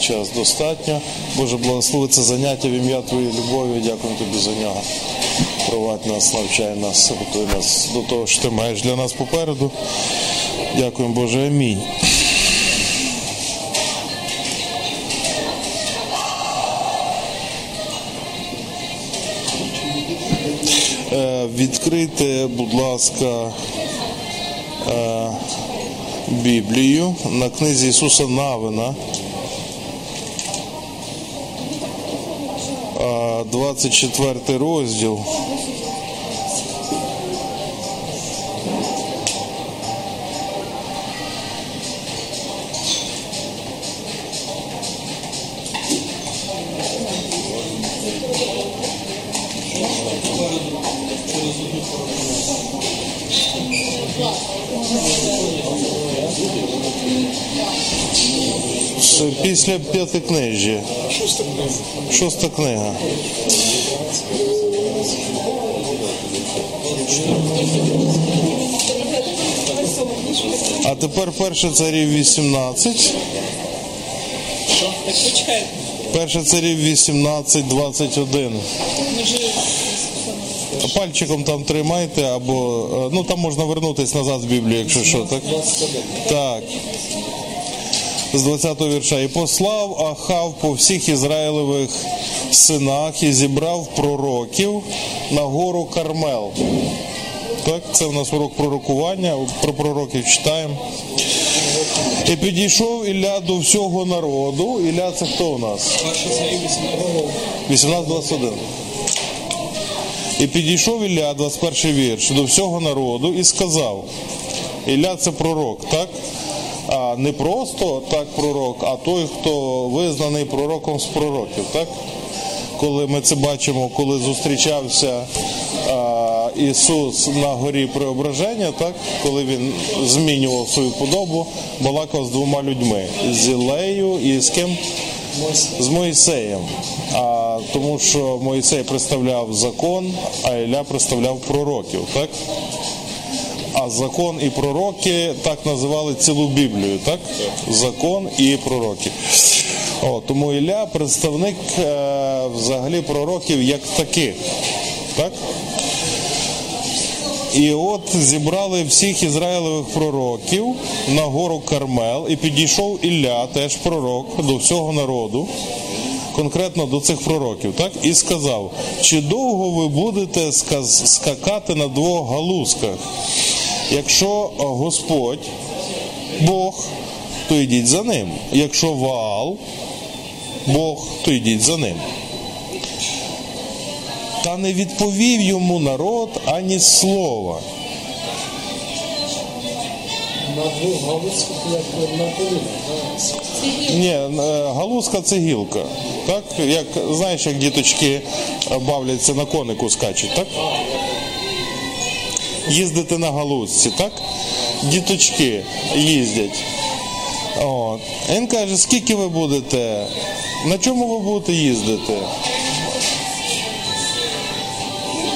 Час достатньо. Боже, благослови це заняття в ім'я Твоєї любові. Дякую тобі за нього. Провадь нас, навчай нас, готуй нас до того, що ти маєш для нас попереду. Дякуємо, Боже, амінь. Е, Відкрийте, будь ласка, е, Біблію на книзі Ісуса Навина. 24 розділ. Після п'ятикнижжя. Шоста книга. А тепер перше царів 18. Перше царів 18, 21. Пальчиком там тримайте, або е, ну там можна вернутися назад з Біблії, якщо що, так? Так. З 20-го вірша. І послав Ахав по всіх Ізраїлевих синах і зібрав пророків на гору Кармел. Так, це в нас урок пророкування, про пророків читаємо. І підійшов Ілля до всього народу. Ілля це хто у нас? 18-21. І підійшов Ілля, 21 вірш, до всього народу і сказав: Ілля це пророк, так? А не просто так пророк, а той, хто визнаний пророком з пророків, так? Коли ми це бачимо, коли зустрічався а, Ісус на горі преображення, так? коли він змінював свою подобу, балакав з двома людьми з Ілею і з ким? З Моїсеєм. А, тому що Моїсей представляв закон, а Ілля представляв пророків, так? Закон і пророки так називали цілу Біблію, так? Закон і пророки. О, тому Ілля представник е, взагалі пророків як таких. Так? І от зібрали всіх ізраїлевих пророків на гору Кармел, і підійшов Ілля, теж пророк, до всього народу, конкретно до цих пророків, так? І сказав: чи довго ви будете скакати на двох галузках? Якщо е, Господь, Бог, то йдіть за ним. Якщо Ваал, Бог, то йдіть за ним. Та не відповів йому народ ані слова. Ні, е, галузка це гілка. Так? Як, знаєш, як діточки бавляться на конику скачуть, так? Їздити на галузці, так? Діточки їздять. От. Він каже, скільки ви будете, на чому ви будете їздити?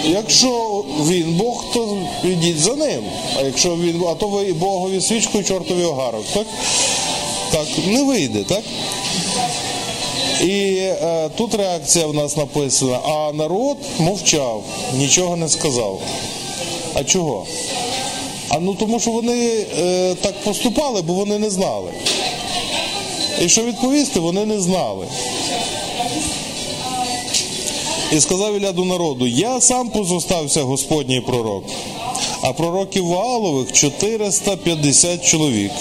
Якщо він Бог, то йдіть за ним. А якщо він, а то ви Богові свічку і чортові огарок, так? Так, не вийде, так? І е, тут реакція в нас написана, а народ мовчав, нічого не сказав. А чого? А ну тому що вони е, так поступали, бо вони не знали. І що відповісти, вони не знали. І сказав Ілля до народу: Я сам позостався Господній пророк, а пророків Ваалових 450 чоловік.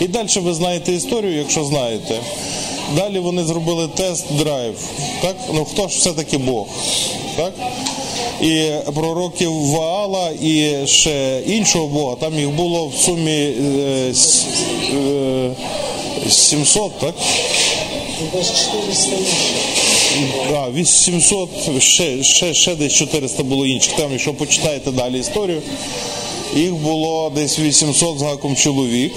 І далі ви знаєте історію, якщо знаєте. Далі вони зробили тест-драйв. Так? Ну хто ж все-таки Бог? Так? І пророків Ваала і ще іншого Бога, там їх було в сумі е, е, 700, так? Десь 400 Да, 800, ще, ще, ще десь 400 було інших. Там, якщо почитаєте далі історію, їх було десь 800 з гаком чоловік.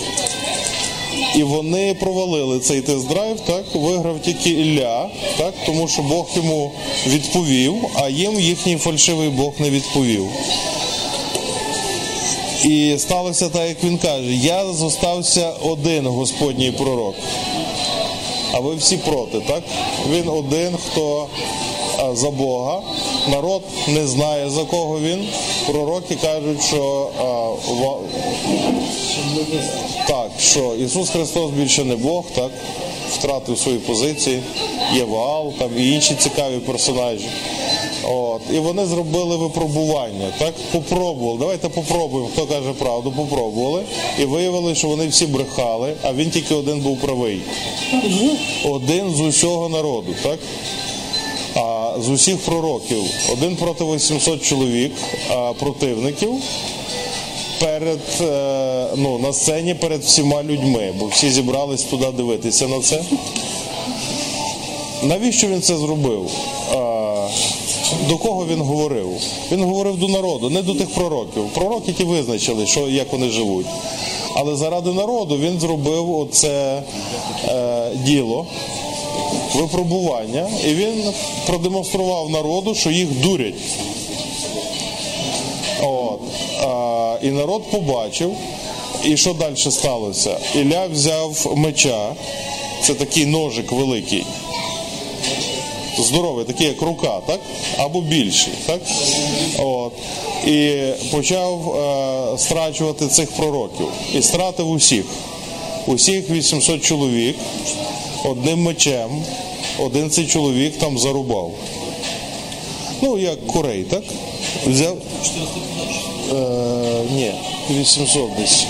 І вони провалили цей тест-драйв, так, виграв тільки Ілля, так, тому що Бог йому відповів, а їм їхній фальшивий Бог не відповів. І сталося так, як він каже: я зостався один Господній пророк. а ви всі проти, так? Він один, хто за Бога. Народ не знає за кого він. Пророки кажуть, що так, що Ісус Христос більше не Бог, так? Втратив свої позиції, є Ваал, там і інші цікаві персонажі. От. І вони зробили випробування, так? Попробували. Давайте попробуємо, хто каже правду, попробували. І виявили, що вони всі брехали, а він тільки один був правий. Один з усього народу, так? А з усіх пророків один проти 800 чоловік а, противників перед е, ну, на сцені перед всіма людьми, бо всі зібрались туди дивитися на це. Навіщо він це зробив? До кого він говорив? Він говорив до народу, не до тих пророків. Пророки ті визначили, що, як вони живуть. Але заради народу він зробив оце е, діло, випробування, і він продемонстрував народу, що їх дурять. І народ побачив. І що далі сталося? Ілля взяв меча, це такий ножик великий, здоровий, такий як рука, так? Або більший, так? От. І почав е, страчувати цих пророків. І стратив усіх. Усіх 800 чоловік одним мечем, один цей чоловік там зарубав. Ну, як курей, так? Взяв. Е, ні, 800 десь.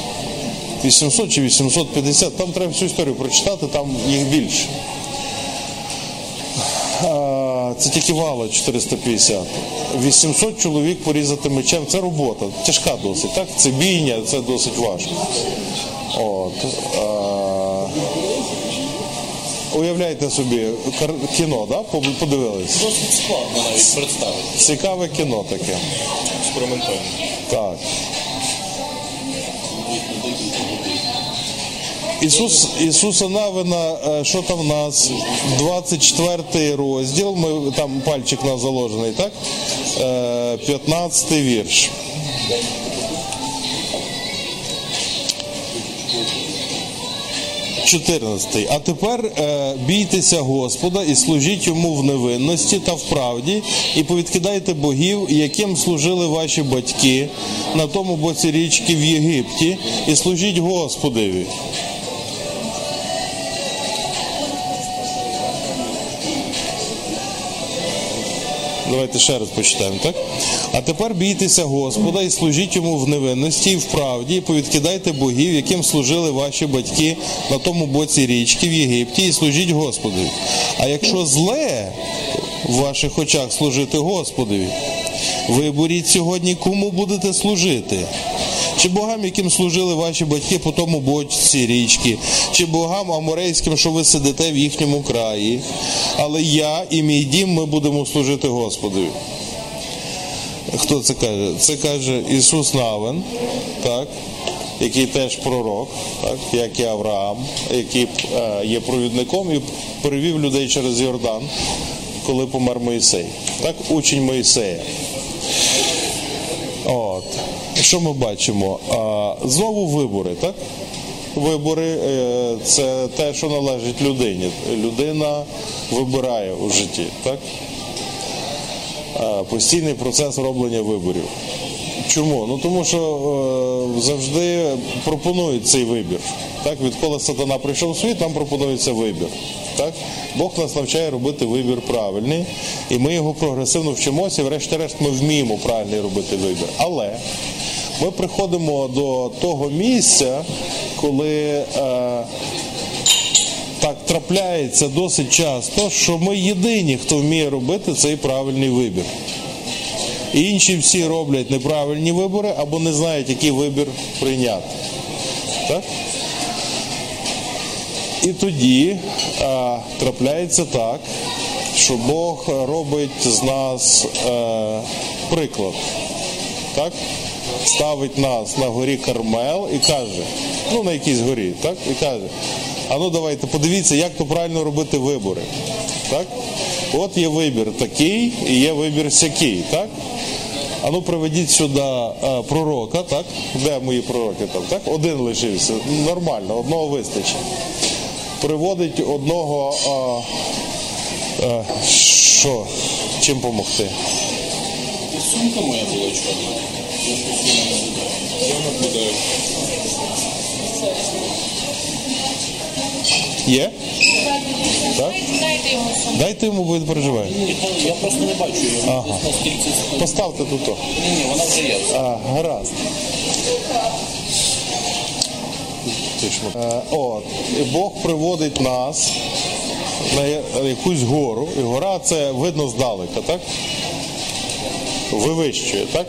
800 чи 850, там треба всю історію прочитати, там їх більше. Це тільки вала 450. 800 чоловік порізати мечем це робота, тяжка досить. Так? Це бійня, це досить важко. От. А, Уявляйте собі, кіно, да? По- подивились? Досить складно навіть представити. Цікаве кіно таке. Експериментально. Так. Ісус, Ісуса Навина, е, що там в нас? 24 розділ, ми, там пальчик у нас заложений, так? Е, 15 вірш. Чотирнадцятий. А тепер е, бійтеся Господа і служіть йому в невинності та в правді, і повідкидайте богів, яким служили ваші батьки на тому боці річки в Єгипті, і служіть Господеві. Давайте ще раз почитаємо, так? А тепер бійтеся Господа і служіть йому в невинності і в правді, і повідкидайте богів, яким служили ваші батьки на тому боці річки в Єгипті, і служіть Господові. А якщо зле в ваших очах служити Господові, виберіть сьогодні, кому будете служити. Чи богам, яким служили ваші батьки по тому боці річки, чи богам аморейським, що ви сидите в їхньому краї. Але я і мій дім ми будемо служити Господові. Хто це каже? Це каже Ісус Навин, так, який теж пророк, так, як і Авраам, який е, є провідником і перевів людей через Йордан, коли помер Моїсей. Так, учень Моїсея. От. Що ми бачимо? Знову вибори, так? Вибори е, це те, що належить людині. Людина вибирає у житті, так? Постійний процес роблення виборів. Чому? Ну тому що е, завжди пропонують цей вибір. Так, відколи сатана прийшов в світ, нам пропонується вибір. Так? Бог нас навчає робити вибір правильний, і ми його прогресивно вчимося, і врешті-решт ми вміємо правильний робити вибір. Але ми приходимо до того місця, коли е, так трапляється досить часто, що ми єдині, хто вміє робити цей правильний вибір. І інші всі роблять неправильні вибори або не знають, який вибір прийняти. Так? І тоді а, трапляється так, що Бог робить з нас е, приклад. Так? Ставить нас на горі Кармел і каже, ну на якійсь горі, так? І каже, а ну давайте подивіться, як то правильно робити вибори. Так? От є вибір такий і є вибір сякий, так? А ну приведіть сюди е, пророка, так? Де мої пророки там? Так? Один лишився. Нормально, одного вистачить. приводить одного. А, а, що? Чим допомогти? Сумка моя була чорна. Я буде. Є? Так? Дайте йому сумку. Дайте йому, бо він переживає. Я просто не бачу. Вона Ага. Поставте тут. Ні, ні, вона вже є. А, гаразд. Е, От, і Бог приводить нас на я- якусь гору, і гора це видно здалека, так? Вивищує, так?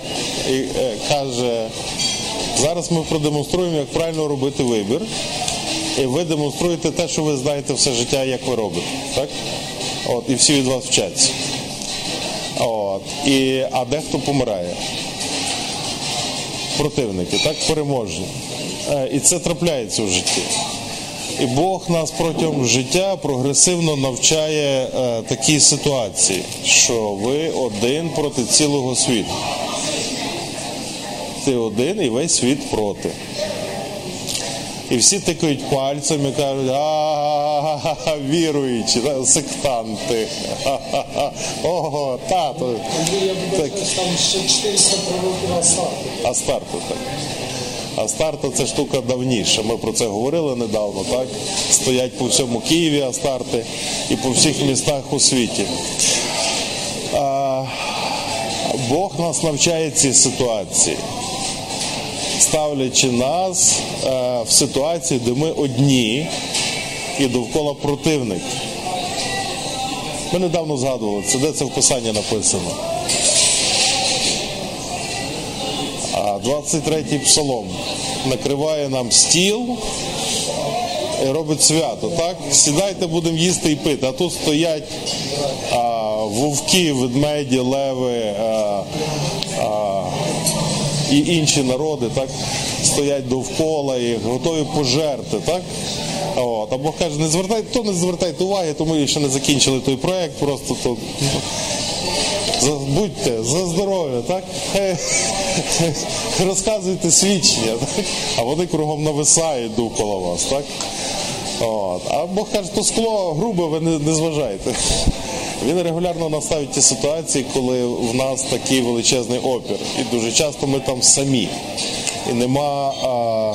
І е, каже, зараз ми продемонструємо, як правильно робити вибір. І ви демонструєте те, що ви знаєте все життя, як ви робите. Так? От, і всі від вас вчаться. От, і, а дехто помирає противники, так переможні. Е, І це трапляється в житті. І Бог нас протягом життя прогресивно навчає е, такій ситуації, що ви один проти цілого світу. Ти один і весь світ проти. І всі тикають пальцем і кажуть, а віруючі, сектанти. Ого, тато. Я буду Так. там ще 400 пророків Астарти. Астарта, так. Астарта це штука давніша. Ми про це говорили недавно, так? Стоять по всьому Києві Астарти і по всіх містах у світі. А, Бог нас навчає цій ситуації, ставлячи нас е, в ситуацію, де ми одні і довкола противник. Ми недавно згадували, це де це в Писанні написано. А 23-й псалом накриває нам стіл і робить свято. Так? Сідайте, будемо їсти і пити. А тут стоять а, вовки, ведмеді, леви а, а, і інші народи, так? стоять довкола і готові пожерти. Так? От. А Бог каже, не звертайте, то не звертайте уваги, тому і ще не закінчили той проект, просто то Будьте за здоров'я, так? Розказуйте свідчення, так? а вони кругом нависають довкола вас, так? От. А Бог каже, то скло грубе, ви не, не зважайте. Він регулярно наставить ті ситуації, коли в нас такий величезний опір. І дуже часто ми там самі. І нема. А,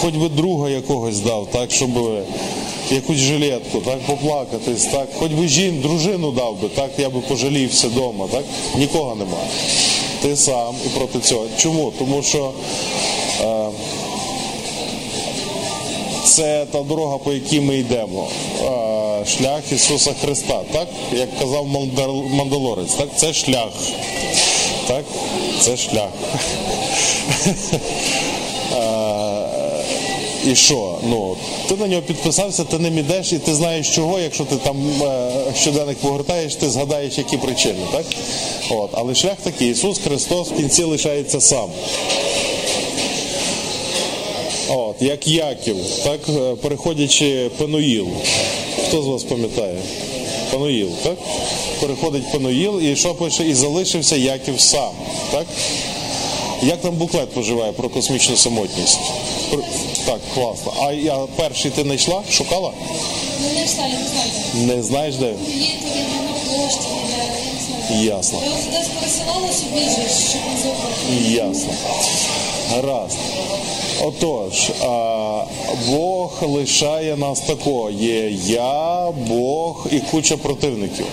хоч би друга якогось дав, так, щоб якусь жилетку, так, поплакатись, так, хоч би жін, дружину дав би, так, я би пожалівся вдома, так, нікого нема. Ти сам і проти цього. Чому? Тому що е, це та дорога, по якій ми йдемо. Шлях Ісуса Христа, так? Як казав Мандалорець, так? Це шлях. Так? Це шлях. І що? Ну, ти на нього підписався, ти ним ідеш, і ти знаєш чого, якщо ти там е, щоденник погортаєш, ти згадаєш, які причини, так? От. Але шлях такий, Ісус Христос в кінці лишається сам. От, як Яків, так, е, переходячи Пенуїл. Хто з вас пам'ятає? Пенуїл, так? Переходить Пенуїл і що пише? І залишився Яків сам. Так? Як там буклет поживає про космічну самотність? Пр- Так, класно. А я перший ти знайшла? Шукала? Ну, не встали, не знаю. Не знаєш де? Є знаю. Ясно. Я десь пересилала собі, щоб не. Ясно. Гаразд. Отож, Бог лишає нас такого. Є я, Бог і куча противників.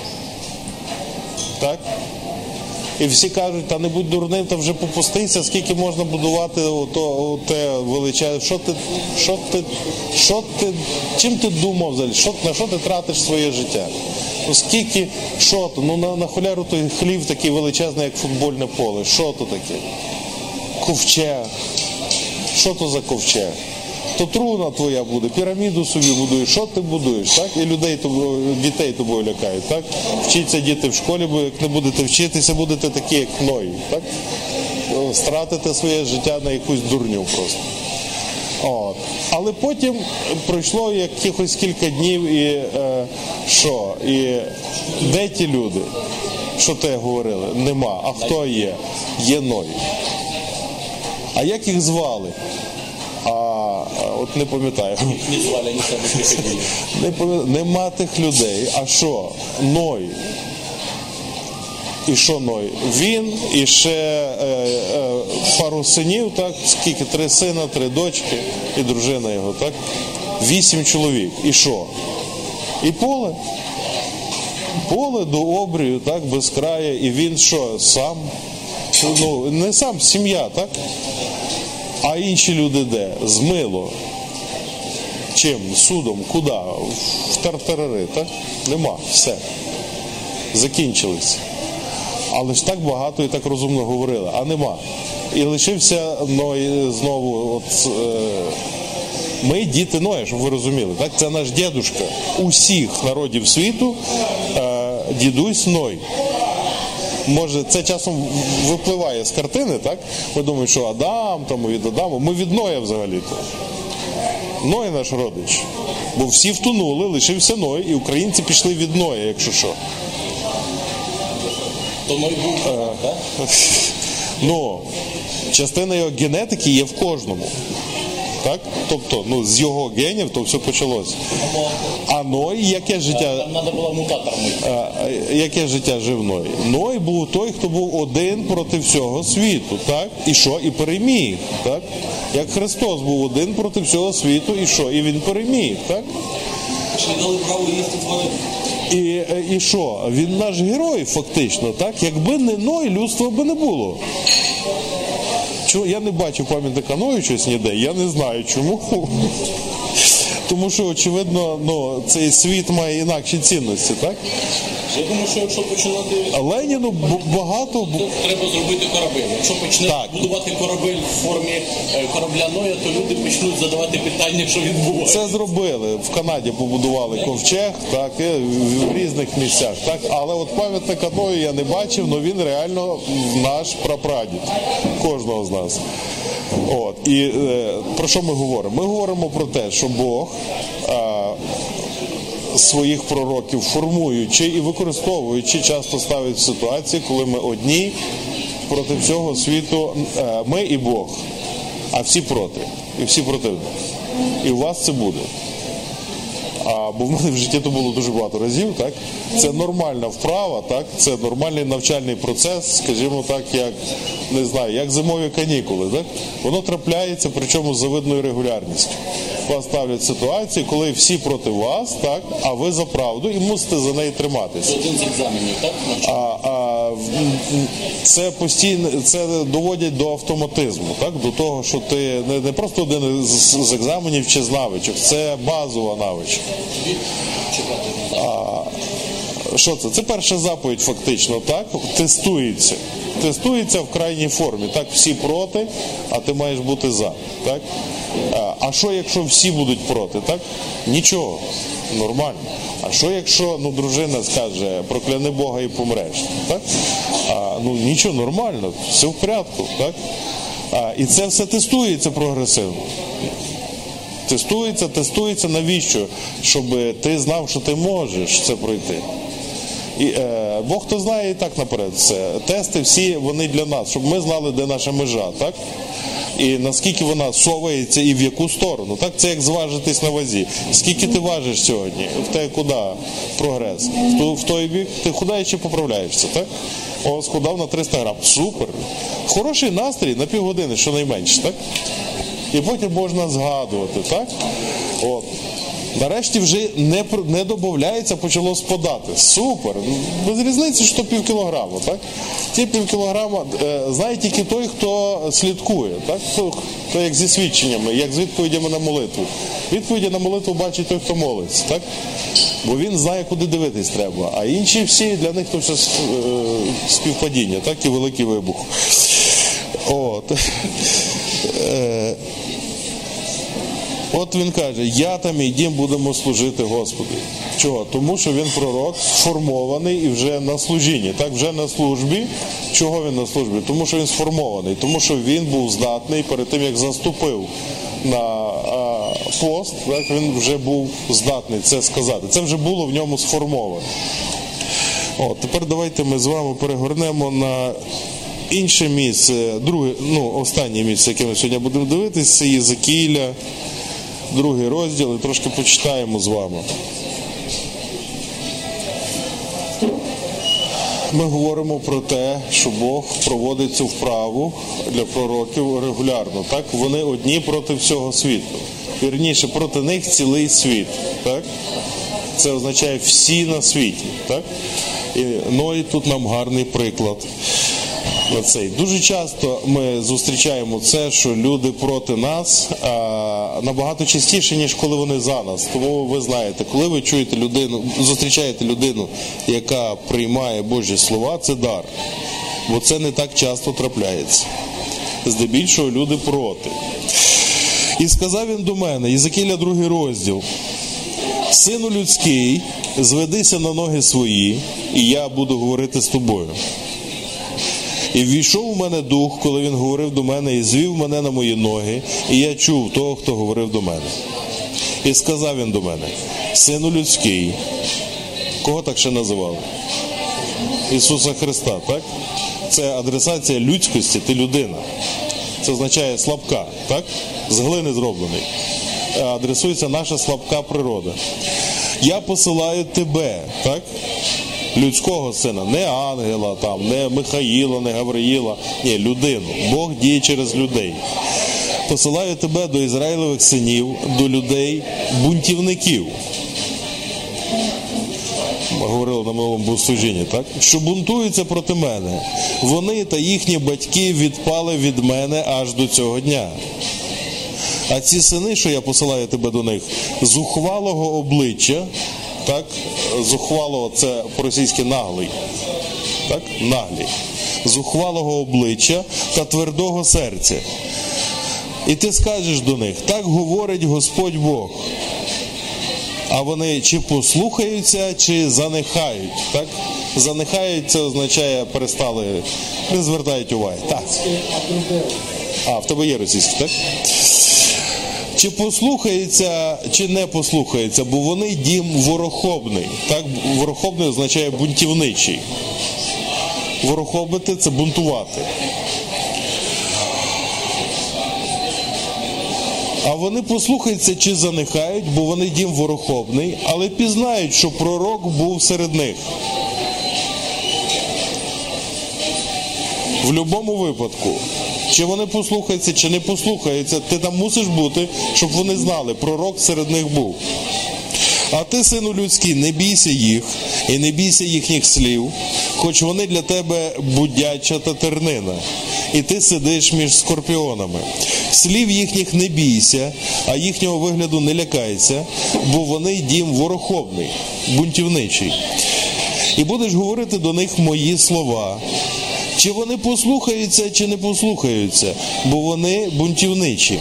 Так? І всі кажуть, та не будь дурним, та вже попустися, скільки можна будувати ото, те величезне. Що ти, що ти, що ти, чим ти думав взагалі? Що, на що ти тратиш своє життя? Ну скільки, що то? Ну на, на холяру той хлів такий величезний, як футбольне поле. Що то таке? Ковчег. Що то за ковчег? То труна твоя буде, піраміду собі будуєш, що ти будуєш, так? І людей дітей тобою лякають, так? Вчіться діти в школі, бо як не будете вчитися, будете такі, як Ной, так? Стратите своє життя на якусь дурню просто. От. Але потім пройшло якихось кілька днів і е, що? І де ті люди? Що те говорили? Нема. А хто є? Є Ной. А як їх звали? А от не пам'ятаю. Не звали, приходили. Не пам'ятаю. Нема тих людей. А що? Ной. І що Ной? Він і ще е, е, пару синів, так? Скільки? Три сина, три дочки і дружина його, так? Вісім чоловік. І що? І поле. Поле до обрію, так, без краю. І він що, сам? Ну, не сам, сім'я, так? А інші люди де? Змило. Чим? Судом? Куди? В тартарари, так? Нема. Все. Закінчились. Але ж так багато і так розумно говорили, а нема. І лишився Ной знову. От, е, ми діти Ноя, щоб ви розуміли. Так? Це наш дідушка усіх народів світу, е, дідусь Ной. Може, це часом випливає з картини, так? Ми думаємо, що Адам, там від Адама. Ми від Ноя взагалі-то. Ной наш родич. Бо всі втонули, лишився Ной, і українці пішли від Ноя, якщо що. То Ной був так? Ну, частина його генетики є в кожному. Так? Тобто, ну, з його генів то все почалося. А Ной, яке життя, Там треба було мутатор а, а, яке життя жив Ной? Ной був той, хто був один проти всього світу, так? І що? І переміг, так? Як Христос був один проти всього світу, і що? І він переміг, так? Дали право їсти тварин? І, і що? Він наш герой, фактично, так? Якби не Ной, людства би не було. Я не бачу пам'ятника Ною щось ніде, я не знаю чому. Тому що, очевидно, ну, цей світ має інакші цінності, так? Я думаю, що якщо починати, Леніну багато то треба зробити корабель. Якщо почне Так. будувати корабель в формі е, корабля Ноя, то люди почнуть задавати питання, що відбувається. це зробили. В Канаді побудували ковчег, так, і в в різних місцях. Так? Але от пам'ятника Ною я не бачив, але він реально наш прапрадід, кожного з нас. От. І е, про що ми говоримо? Ми говоримо про те, що Бог. Е, своїх пророків формуючи і використовуючи, часто ставить в ситуації, коли ми одні проти всього світу, е, ми і Бог, а всі проти, і всі проти. І у вас це буде. А, бо в мене в житті то було дуже багато разів, так? Це нормальна вправа, так? Це нормальний навчальний процес, скажімо так, як не знаю, як зимові канікули, так? Воно трапляється, причому з завидною регулярністю. Вас ставлять ситуації, коли всі проти вас, так, а ви за правду і мусите за неї триматися. Це один з екзаменів, так? А, а це постійно це доводять до автоматизму, так до того, що ти не, не просто один з, з екзаменів чи з навичок, це базова навичка. А, що це? Це перша заповідь, фактично, так? Тестується. Тестується в крайній формі. Так, всі проти, а ти маєш бути за. Так? А, А що, якщо всі будуть проти? Так? Нічого. Нормально. А що якщо ну, дружина скаже, прокляни Бога і помреш? Так? А, ну нічого, нормально, все в порядку. Так? А, і це все тестується прогресивно. Тестується, тестується, навіщо? Щоб ти знав, що ти можеш це пройти. І, е, Бог то знає і так наперед це. Тести всі вони для нас, щоб ми знали, де наша межа, так? І наскільки вона совається і в яку сторону. Так, це як зважитись на вазі. Скільки ти важиш сьогодні? В те куди прогрес? В, ту, в той бік ти худаєш чи поправляєшся, так? О, схудав на 300 грам. Супер. Хороший настрій на півгодини, щонайменше, так? І потім можна згадувати, так? От. Нарешті вже не, не додається, почало спадати. Супер. Без різниці, що пів кілограма, так? Ті пів кілограма е, знає тільки той, хто слідкує, так? Хто, хто як зі свідченнями, як з відповідями на молитву. Відповіді на молитву бачить той, хто молиться, так? Бо він знає, куди дивитись треба. А інші всі для них то все е, співпадіння, так і великий вибух. От. От він каже, я та мій дім будемо служити Господу. Чого? Тому що він пророк сформований і вже на служінні. Так, вже на службі. Чого він на службі? Тому що він сформований, тому що він був здатний перед тим, як заступив на пост, так, він вже був здатний це сказати. Це вже було в ньому сформовано. О, тепер давайте ми з вами перегорнемо на інше місце, друге, ну, останнє місце, яке ми сьогодні будемо дивитися, це Єзекіля. Другий розділ і трошки почитаємо з вами. Ми говоримо про те, що Бог проводить цю вправу для пророків регулярно. Так вони одні проти всього світу. Вірніше, проти них цілий світ. Так? Це означає всі на світі. Так? І Ной тут нам гарний приклад на цей. Дуже часто ми зустрічаємо це, що люди проти нас а, набагато частіше, ніж коли вони за нас. Тому ви знаєте, коли ви чуєте людину, зустрічаєте людину, яка приймає Божі слова, це дар. Бо це не так часто трапляється. Здебільшого люди проти. І сказав він до мене, Єзекіля другий розділ. Сину людський, зведися на ноги свої, і я буду говорити з тобою. І ввійшов у мене дух, коли він говорив до мене, і звів мене на мої ноги, і я чув того, хто говорив до мене. І сказав він до мене: Сину людський, кого так ще називали? Ісуса Христа, так? Це адресація людськості, ти людина. Це означає слабка, так? З глини зроблений. Е, Адресується наша слабка природа. Я посилаю тебе, так? Людського сина, не ангела, там, не Михаїла, не Гавриїла, ні, людину. Бог діє через людей. Посилаю тебе до Ізраїлевих синів, до людей, бунтівників. Говорили на минулому богослужінні, так? Що бунтуються проти мене. Вони та їхні батьки відпали від мене аж до цього дня. А ці сини, що я посилаю тебе до них, зухвалого обличчя, так, зухвалого це по-російськи наглий, так, наглий, зухвалого обличчя та твердого серця. І ти скажеш до них, так говорить Господь Бог. А вони чи послухаються, чи занехають. Так? Занехають це означає перестали, не звертають уваги. Так. А, в тебе є російський, так? Чи послухається, чи не послухається, бо вони дім ворохобний. Так, ворохобний означає бунтівничий. Ворохобити це бунтувати. А вони послухаються чи занехають, бо вони дім ворохобний, але пізнають, що пророк був серед них. В будь-якому випадку, чи вони послухаються, чи не послухаються, ти там мусиш бути, щоб вони знали, пророк серед них був. А ти, сину людський, не бійся їх і не бійся їхніх слів, хоч вони для тебе будяча та тернина, і ти сидиш між скорпіонами. Слів їхніх не бійся, а їхнього вигляду не лякайся, бо вони дім ворохобний, бунтівничий. І будеш говорити до них мої слова. Чи вони послухаються, чи не послухаються, бо вони бунтівничі.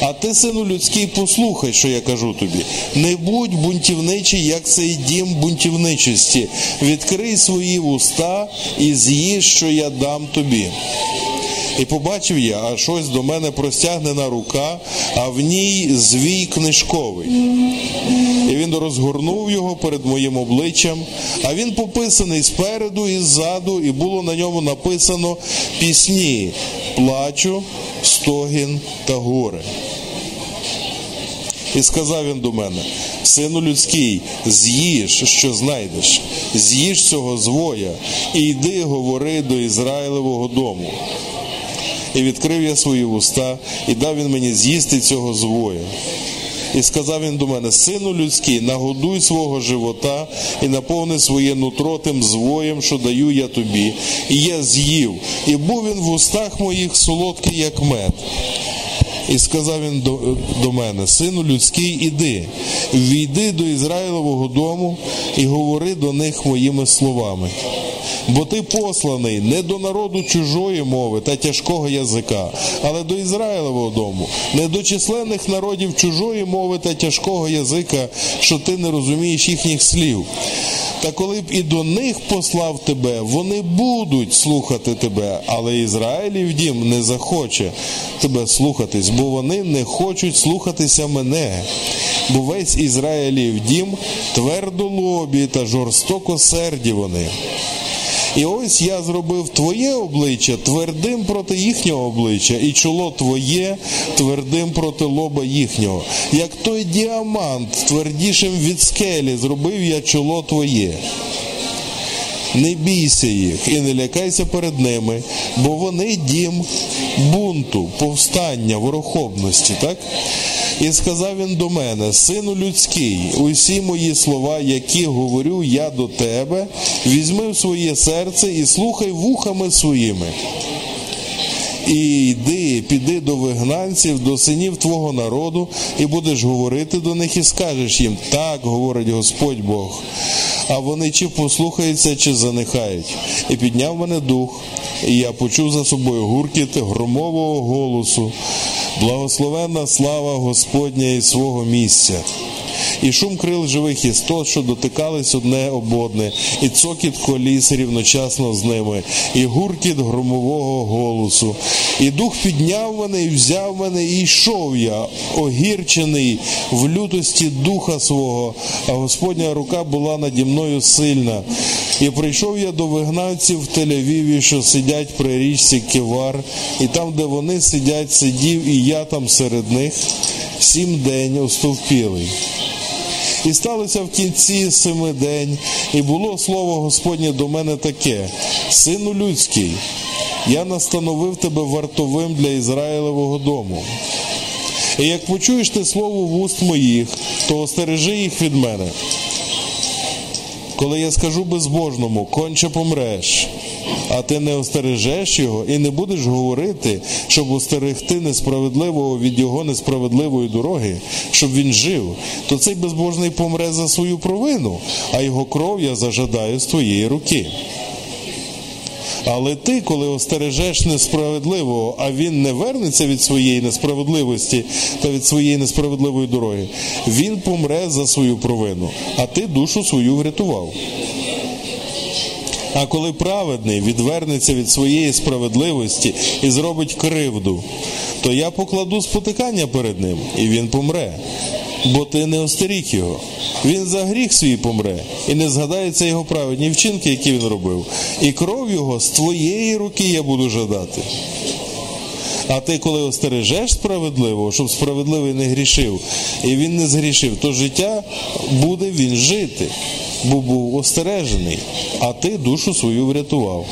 А ти, сину людський, послухай, що я кажу тобі. Не будь бунтівничий, як цей дім бунтівничості. Відкрий свої вуста і з'їж, що я дам тобі. І побачив я, а щось до мене простягнена рука, а в ній звій книжковий. І він розгорнув його перед моїм обличчям, а він пописаний спереду і ззаду, і було на ньому написано пісні, плачу, стогін та горе. І сказав він до мене: Сину людський, з'їж, що знайдеш, з'їж цього звоя, і йди, говори до Ізраїлевого дому. І відкрив я свої вуста, і дав він мені з'їсти цього звоя. І сказав він до мене: Сину людський, нагодуй свого живота і наповни своє нутро тим звоєм, що даю я тобі. І я з'їв, і був він в устах моїх солодкий, як мед. І сказав він до, до мене: Сину людський, іди, війди до Ізраїлового дому і говори до них моїми словами. Бо ти посланий не до народу чужої мови та тяжкого язика, але до Ізраїлевого дому, не до численних народів чужої мови та тяжкого язика, що ти не розумієш їхніх слів. Та коли б і до них послав тебе, вони будуть слухати тебе, але Ізраїлів дім не захоче тебе слухатись, бо вони не хочуть слухатися мене. Бо весь Ізраїлів дім твердолобі та жорстоко серді вони. І ось я зробив твоє обличчя твердим проти їхнього обличчя, і чоло твоє твердим проти лоба їхнього. Як той діамант, твердішим від скелі, зробив я чоло твоє. Не бійся їх і не лякайся перед ними, бо вони дім бунту, повстання, ворохобності, так? І сказав він до мене, сину людський, усі мої слова, які говорю я до тебе, візьми в своє серце і слухай вухами своїми. І йди, піди до вигнанців, до синів твого народу, і будеш говорити до них, і скажеш їм, так говорить Господь Бог. А вони чи послухаються, чи занехають. І підняв мене дух, і я почув за собою гуркіт громового голосу. Благословенна слава Господня із свого місця. І шум крил живих істот, що дотикались одне об одне, і цокіт коліс рівночасно з ними, і гуркіт громового голосу. І дух підняв мене і взяв мене, і йшов я, огірчений в лютості духа свого, а Господня рука була наді мною сильна. І прийшов я до вигнанців в Тель-Авіві, що сидять при річці Кивар, і там, де вони сидять, сидів, і я там серед них сім день остовпілий. І сталося в кінці семи день, і було слово Господнє до мене таке: Сину людський, я настановив тебе вартовим для Ізраїлевого дому. І як почуєш ти слово в уст моїх, то остережи їх від мене. Коли я скажу безбожному, конче помреш, а ти не остережеш його і не будеш говорити, щоб остерегти несправедливого від його несправедливої дороги, щоб він жив, то цей безбожний помре за свою провину, а його кров я зажадаю з твоєї руки. Але ти, коли остережеш несправедливого, а він не вернеться від своєї несправедливості та від своєї несправедливої дороги, він помре за свою провину, а ти душу свою врятував. А коли праведний відвернеться від своєї справедливості і зробить кривду, то я покладу спотикання перед ним, і він помре. Бо ти не остеріг його. Він за гріх свій помре, і не згадається його праведні вчинки, які він робив. І кров його з твоєї руки я буду жадати. А ти, коли остережеш справедливого, щоб справедливий не грішив, і він не згрішив, то життя буде він жити, бо був остережений, а ти душу свою врятував.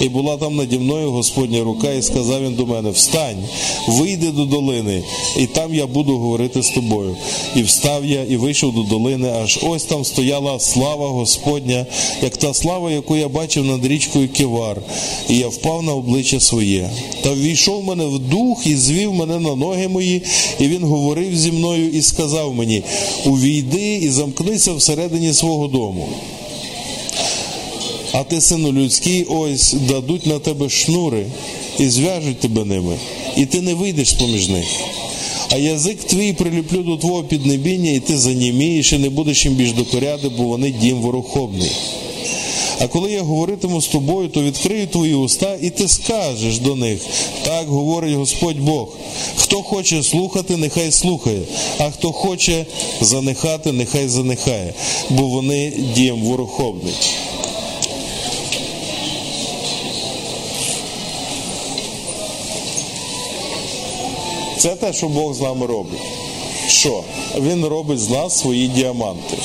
І була там наді мною Господня рука, і сказав він до мене: Встань, вийди до долини, і там я буду говорити з тобою. І встав я і вийшов до долини, аж ось там стояла слава Господня, як та слава, яку я бачив над річкою Кивар. І я впав на обличчя своє. Та ввійшов мене в дух і звів мене на ноги мої, і він говорив зі мною і сказав мені: Увійди і замкнися всередині свого дому. А ти, сину людський, ось дадуть на тебе шнури і зв'яжуть тебе ними, і ти не вийдеш поміж них. А язик твій приліплю до твого піднебіння, і ти занімієш, і не будеш їм більш докоряти, бо вони дім ворохобний. А коли я говоритиму з тобою, то відкрию твої уста, і ти скажеш до них, так говорить Господь Бог. Хто хоче слухати, нехай слухає, а хто хоче занехати, нехай занехає, бо вони дім ворохобний. Це те, що Бог з нами робить. Що? Він робить з нас свої діаманти.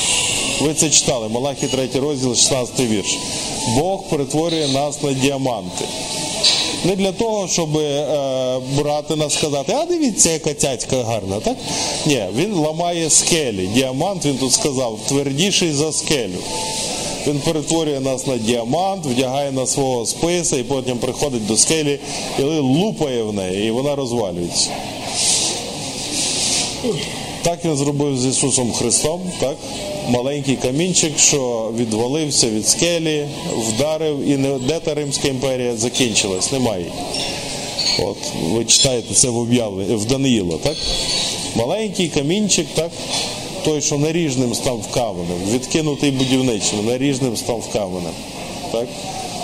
Ви це читали, Малахі 3 розділ, 16 вірш. Бог перетворює нас на діаманти. Не для того, щоб е, брати нас сказати, а дивіться, яка цяцька гарна, так? Ні, він ламає скелі. Діамант, він тут сказав, твердіший за скелю. Він перетворює нас на діамант, вдягає на свого списа і потім приходить до скелі і лупає в неї, і вона розвалюється. Так він зробив з Ісусом Христом, так? Маленький камінчик, що відвалився від скелі, вдарив, і де та Римська імперія закінчилась, немає. От, ви читаєте це в об'явленні в Даниїла, так? Маленький камінчик, так? Той, що наріжним став каменем, відкинутий будівничим, наріжним став каменем. Так?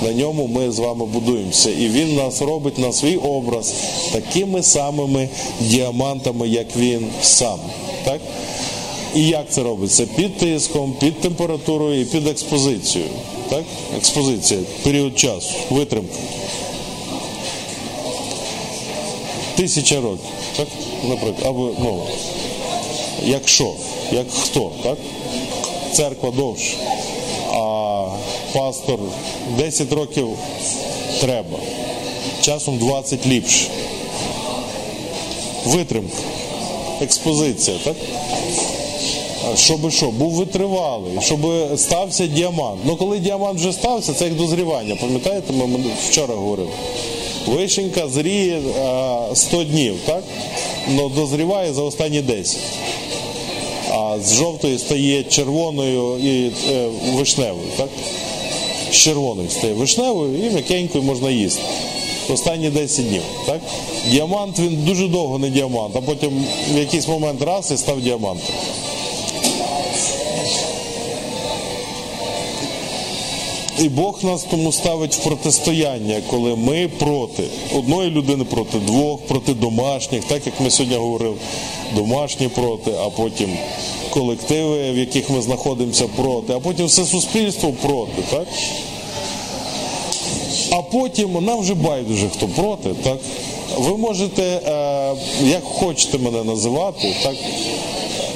На ньому ми з вами будуємося. І він нас робить на свій образ такими самими діамантами, як він сам. Так? І як це робиться? Під тиском, під температурою і під експозицією. Так? Експозиція, період часу, витримка. Тисяча років, так? Наприклад, або ну, якщо, як хто, так? Церква довше, а пастор 10 років треба, часом 20 ліпше. Витримка, експозиція, так? Щоб що, був витривалий, щоб стався діамант. Ну коли діамант вже стався, це як дозрівання. Пам'ятаєте, ми вчора говорили. Вишенька зріє а, 100 днів, так? Ну дозріває за останні 10. А з жовтої стає червоною і е, вишневою, так? З червоною стає вишневою і м'якенькою можна їсти. Останні 10 днів. Так? Діамант він дуже довго не діамант, а потім в якийсь момент раз і став діамантом. І Бог нас тому ставить в протистояння, коли ми проти одної людини проти двох, проти домашніх, так як ми сьогодні говорили, домашні проти, а потім колективи, в яких ми знаходимося проти, а потім все суспільство проти, так? А потім нам вже байдуже хто проти, так? Ви можете, е, як хочете мене називати, так?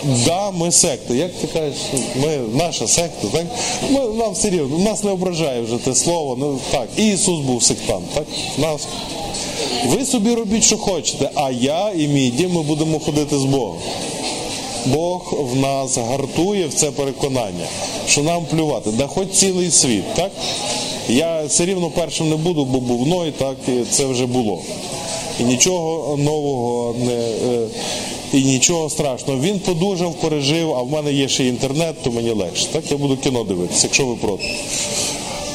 Да, ми секта. Як ти кажеш, ми наша секта, так? Ми, нам все рівно, нас не ображає вже те слово. Ну так, Ісус був сектант, так? Нас. Ви собі робіть, що хочете, а я і мій дім ми будемо ходити з Богом. Бог в нас гартує в це переконання, що нам плювати, да хоч цілий світ, так? Я все рівно першим не буду, бо був Ной, так, і це вже було. І нічого нового не. І нічого страшного. Він подужав, пережив, а в мене є ще інтернет, то мені легше. Так, я буду кіно дивитися, якщо ви проти.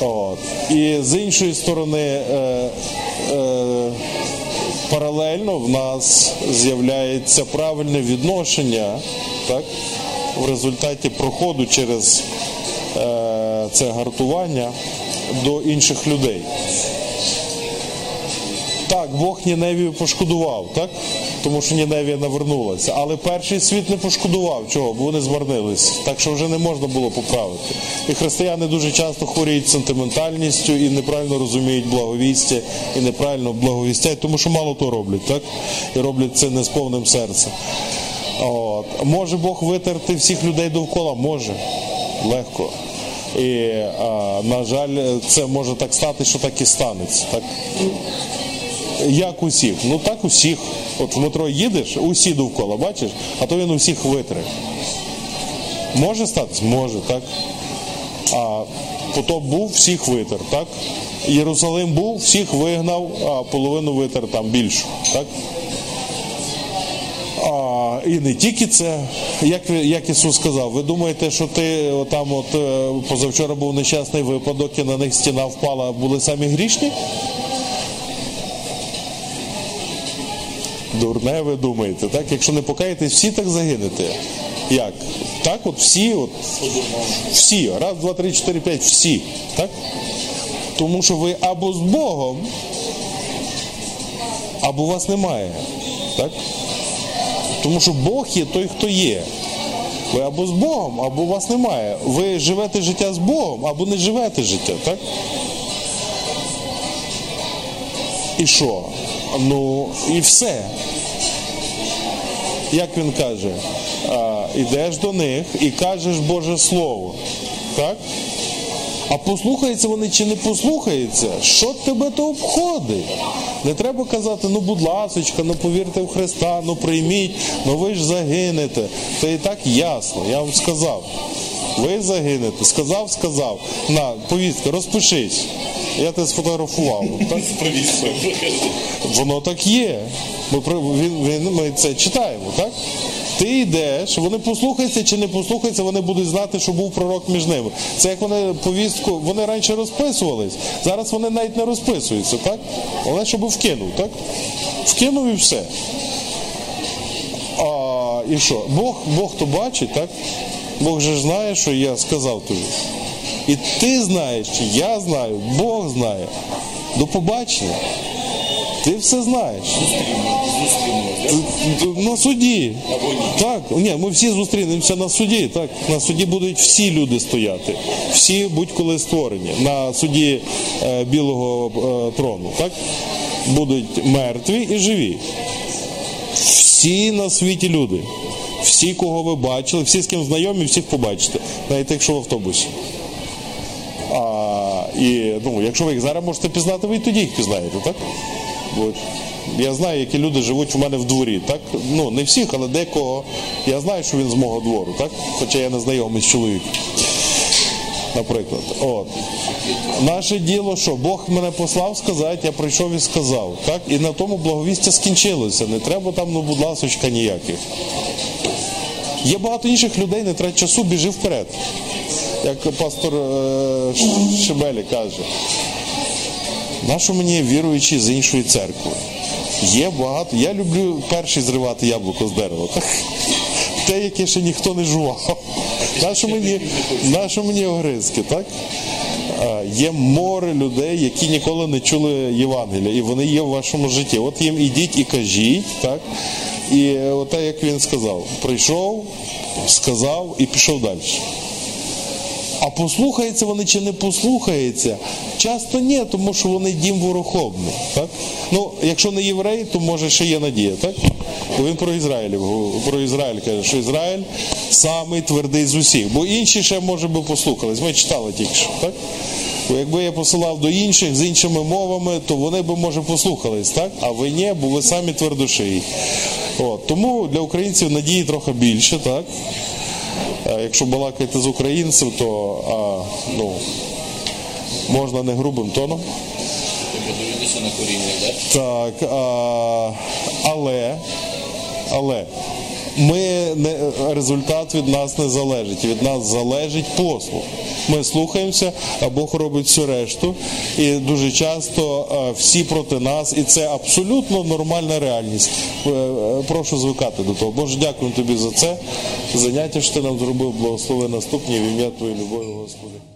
От. І з іншої сторони, е, е, паралельно в нас з'являється правильне відношення так, в результаті проходу через е, це гартування до інших людей. Так, Бог Ніневію пошкодував, так? Тому що Ніневія навернулася. Але перший світ не пошкодував чого, бо вони змарнились. Так що вже не можна було поправити. І християни дуже часто хворіють сентиментальністю і неправильно розуміють благовістя, і неправильно благовістять, тому що мало то роблять, так? І роблять це не з повним серцем. От. Може Бог витерти всіх людей довкола? Може. Легко. І, а, на жаль, це може так стати, що так і станеться. Так? Як усіх? Ну так усіх. От в метро їдеш, усі довкола, бачиш, а то він усіх витре. Може статись? Може, так. А потоп був, всіх витер, так? Єрусалим був, всіх вигнав, а половину витер там більшу, так? А, і не тільки це, як, як Ісус сказав, ви думаєте, що ти там от е, позавчора був нещасний випадок і на них стіна впала, були самі грішні? Дурне ви думаєте, так? Якщо не покаєтесь, всі так загинете. Як? Так, от всі, от, всі, раз, два, три, чотири, п'ять, всі. Так? Тому що ви або з Богом, або вас немає. Так? Тому що Бог є той, хто є. Ви або з Богом, або вас немає. Ви живете життя з Богом, або не живете життя, так? І що? Ну, і все. Як він каже, ідеш до них і кажеш Боже Слово. Так? А послухаються вони чи не послухаються, що тебе то обходить? Не треба казати, ну будь ласочка, ну повірте в Христа, ну прийміть, ну ви ж загинете. Це і так ясно, я вам сказав. Ви загинете. Сказав, сказав. На, повістка, розпишись. Я тебе сфотографував. Так? Воно так є. Ми, він, він, ми це читаємо, так? Ти йдеш, вони послухаються чи не послухаються, вони будуть знати, що був пророк між ними. Це як вони повістку, вони раніше розписувались, зараз вони навіть не розписуються, так? Але щоб вкинув, так? Вкинув і все. А, і що? Бог, Бог то бачить, так? Бог же знає, що я сказав тобі. І ти знаєш, я знаю, Бог знає. До побачення. Ти все знаєш. На суді. Так, ні, ми всі зустрінемося на суді. Так, на суді будуть всі люди стояти, всі будь-коли створені на суді е, білого е, трону. Так будуть мертві і живі. Всі на світі люди. Всі, кого ви бачили, всі з ким знайомі, всіх побачите, навіть якщо в автобусі. А, і ну, якщо ви їх зараз можете пізнати, ви і тоді їх пізнаєте, так? От. Я знаю, які люди живуть у мене в дворі, так? Ну, не всіх, але декого. Я знаю, що він з мого двору, так? Хоча я не знайомий з чоловіком. Наприклад. От. Наше діло, що Бог мене послав сказати, я прийшов і сказав. Так? І на тому благовістя скінчилося. Не треба там, ну, будь ласочка, ніяких. Є багато інших людей, не трать часу, біжи вперед. Як пастор е, Шебелі каже. Нащо мені віруючі з іншої церкви? Є багато. Я люблю перший зривати яблуко з дерева. Те, яке ще ніхто не жував. Нащо мені, нащо мені огризки, так? Є море людей, які ніколи не чули Євангелія, і вони є в вашому житті. От їм ідіть і кажіть, так? І от як він сказав, прийшов, сказав і пішов далі. А послухаються вони чи не послухаються? Часто ні, тому що вони дім ворохобний. Так? Ну, якщо не єврей, то може ще є надія, так? Бо він про Ізраїль, про Ізраїль каже, що Ізраїль самий твердий з усіх. Бо інші ще, може би, послухались. Ми читали тільки що, так? Бо якби я посилав до інших з іншими мовами, то вони би, може, послухались, так? А ви ні, бо ви самі твердошиї. От. Тому для українців надії трохи більше, так? Якщо балакати з українцем, то а, ну, можна не грубим тоном. Тобто дивитися на коріння, так? Так, а, але, але ми не, результат від нас не залежить. Від нас залежить послух. Ми слухаємося, а Бог робить всю решту. І дуже часто всі проти нас, і це абсолютно нормальна реальність. Е, е, Прошу звикати до того. Боже, дякую тобі за це. Заняття, що ти нам зробив, благослови наступні в ім'я Твоєї любові, Господи.